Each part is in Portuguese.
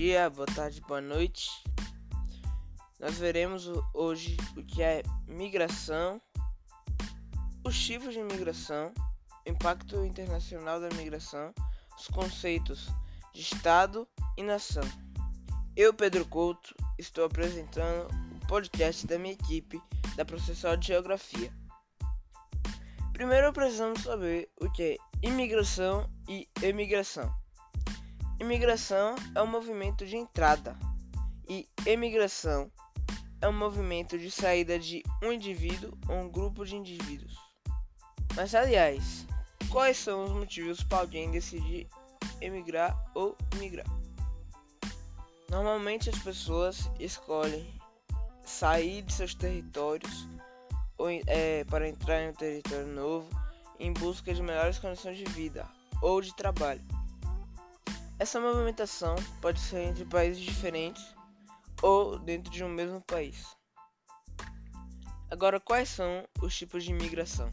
dia, boa tarde, boa noite. Nós veremos hoje o que é migração, os tipos de migração, o impacto internacional da migração, os conceitos de Estado e nação. Eu, Pedro Couto, estou apresentando o podcast da minha equipe da Processual de Geografia. Primeiro precisamos saber o que é imigração e emigração. Imigração é um movimento de entrada e emigração é um movimento de saída de um indivíduo ou um grupo de indivíduos. Mas, aliás, quais são os motivos para alguém decidir emigrar ou migrar? Normalmente as pessoas escolhem sair de seus territórios ou, é, para entrar em um território novo em busca de melhores condições de vida ou de trabalho. Essa movimentação pode ser entre países diferentes ou dentro de um mesmo país. Agora, quais são os tipos de migração?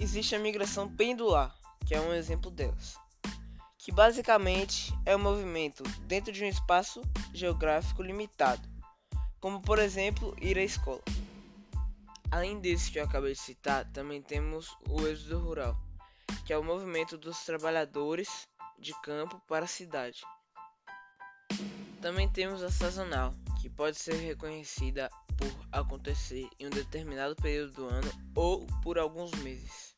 Existe a migração pendular, que é um exemplo delas, que basicamente é um movimento dentro de um espaço geográfico limitado, como por exemplo ir à escola. Além desse que eu acabei de citar, também temos o êxodo rural que é o movimento dos trabalhadores de campo para a cidade. Também temos a sazonal, que pode ser reconhecida por acontecer em um determinado período do ano ou por alguns meses.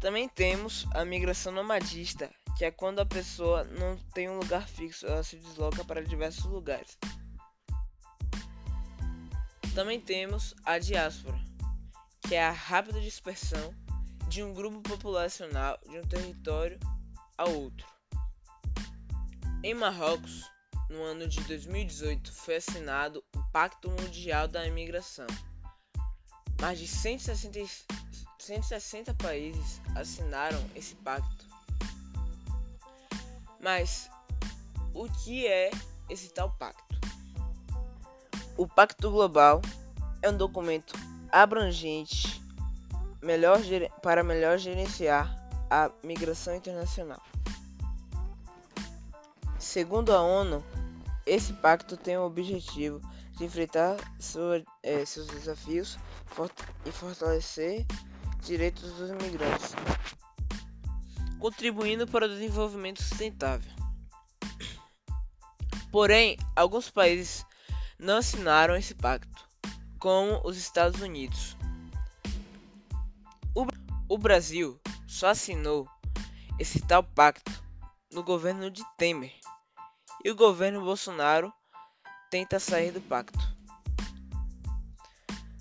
Também temos a migração nomadista, que é quando a pessoa não tem um lugar fixo, ela se desloca para diversos lugares. Também temos a diáspora, que é a rápida dispersão de um grupo populacional de um território a outro. Em Marrocos, no ano de 2018, foi assinado o Pacto Mundial da Imigração. Mais de 160, 160 países assinaram esse pacto. Mas o que é esse tal pacto? O Pacto Global é um documento abrangente melhor, para melhor gerenciar a migração internacional. Segundo a ONU, esse pacto tem o objetivo de enfrentar sua, é, seus desafios e fortalecer direitos dos imigrantes, contribuindo para o desenvolvimento sustentável. Porém, alguns países não assinaram esse pacto como os Estados Unidos. O, o Brasil só assinou esse tal pacto no governo de Temer e o governo Bolsonaro tenta sair do pacto.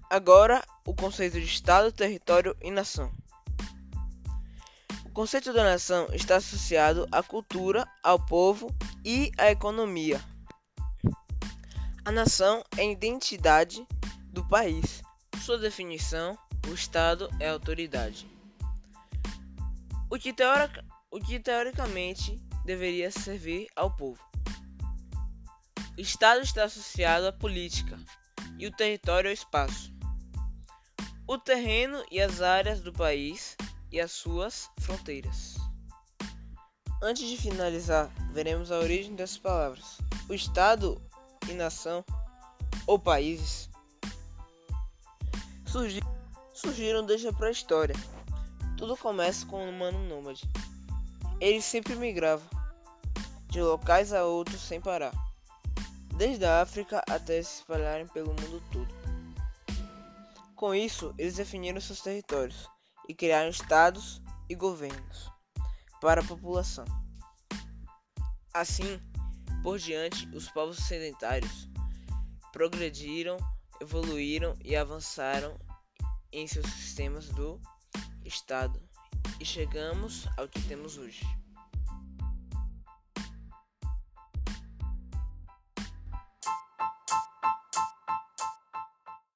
Agora, o conceito de Estado, território e nação. O conceito da nação está associado à cultura, ao povo e à economia. A nação é a identidade do país. Sua definição: o Estado é autoridade. O que, teoric, o que teoricamente deveria servir ao povo. O Estado está associado à política e o território ao espaço. O terreno e as áreas do país e as suas fronteiras. Antes de finalizar, veremos a origem dessas palavras. O Estado e nação ou países surgi surgiram desde a pré-história. Tudo começa com um humano nômade. Eles sempre migravam de locais a outros sem parar, desde a África até se espalharem pelo mundo todo. Com isso, eles definiram seus territórios e criaram estados e governos para a população. Assim, por diante, os povos sedentários progrediram evoluíram e avançaram em seus sistemas do Estado e chegamos ao que temos hoje.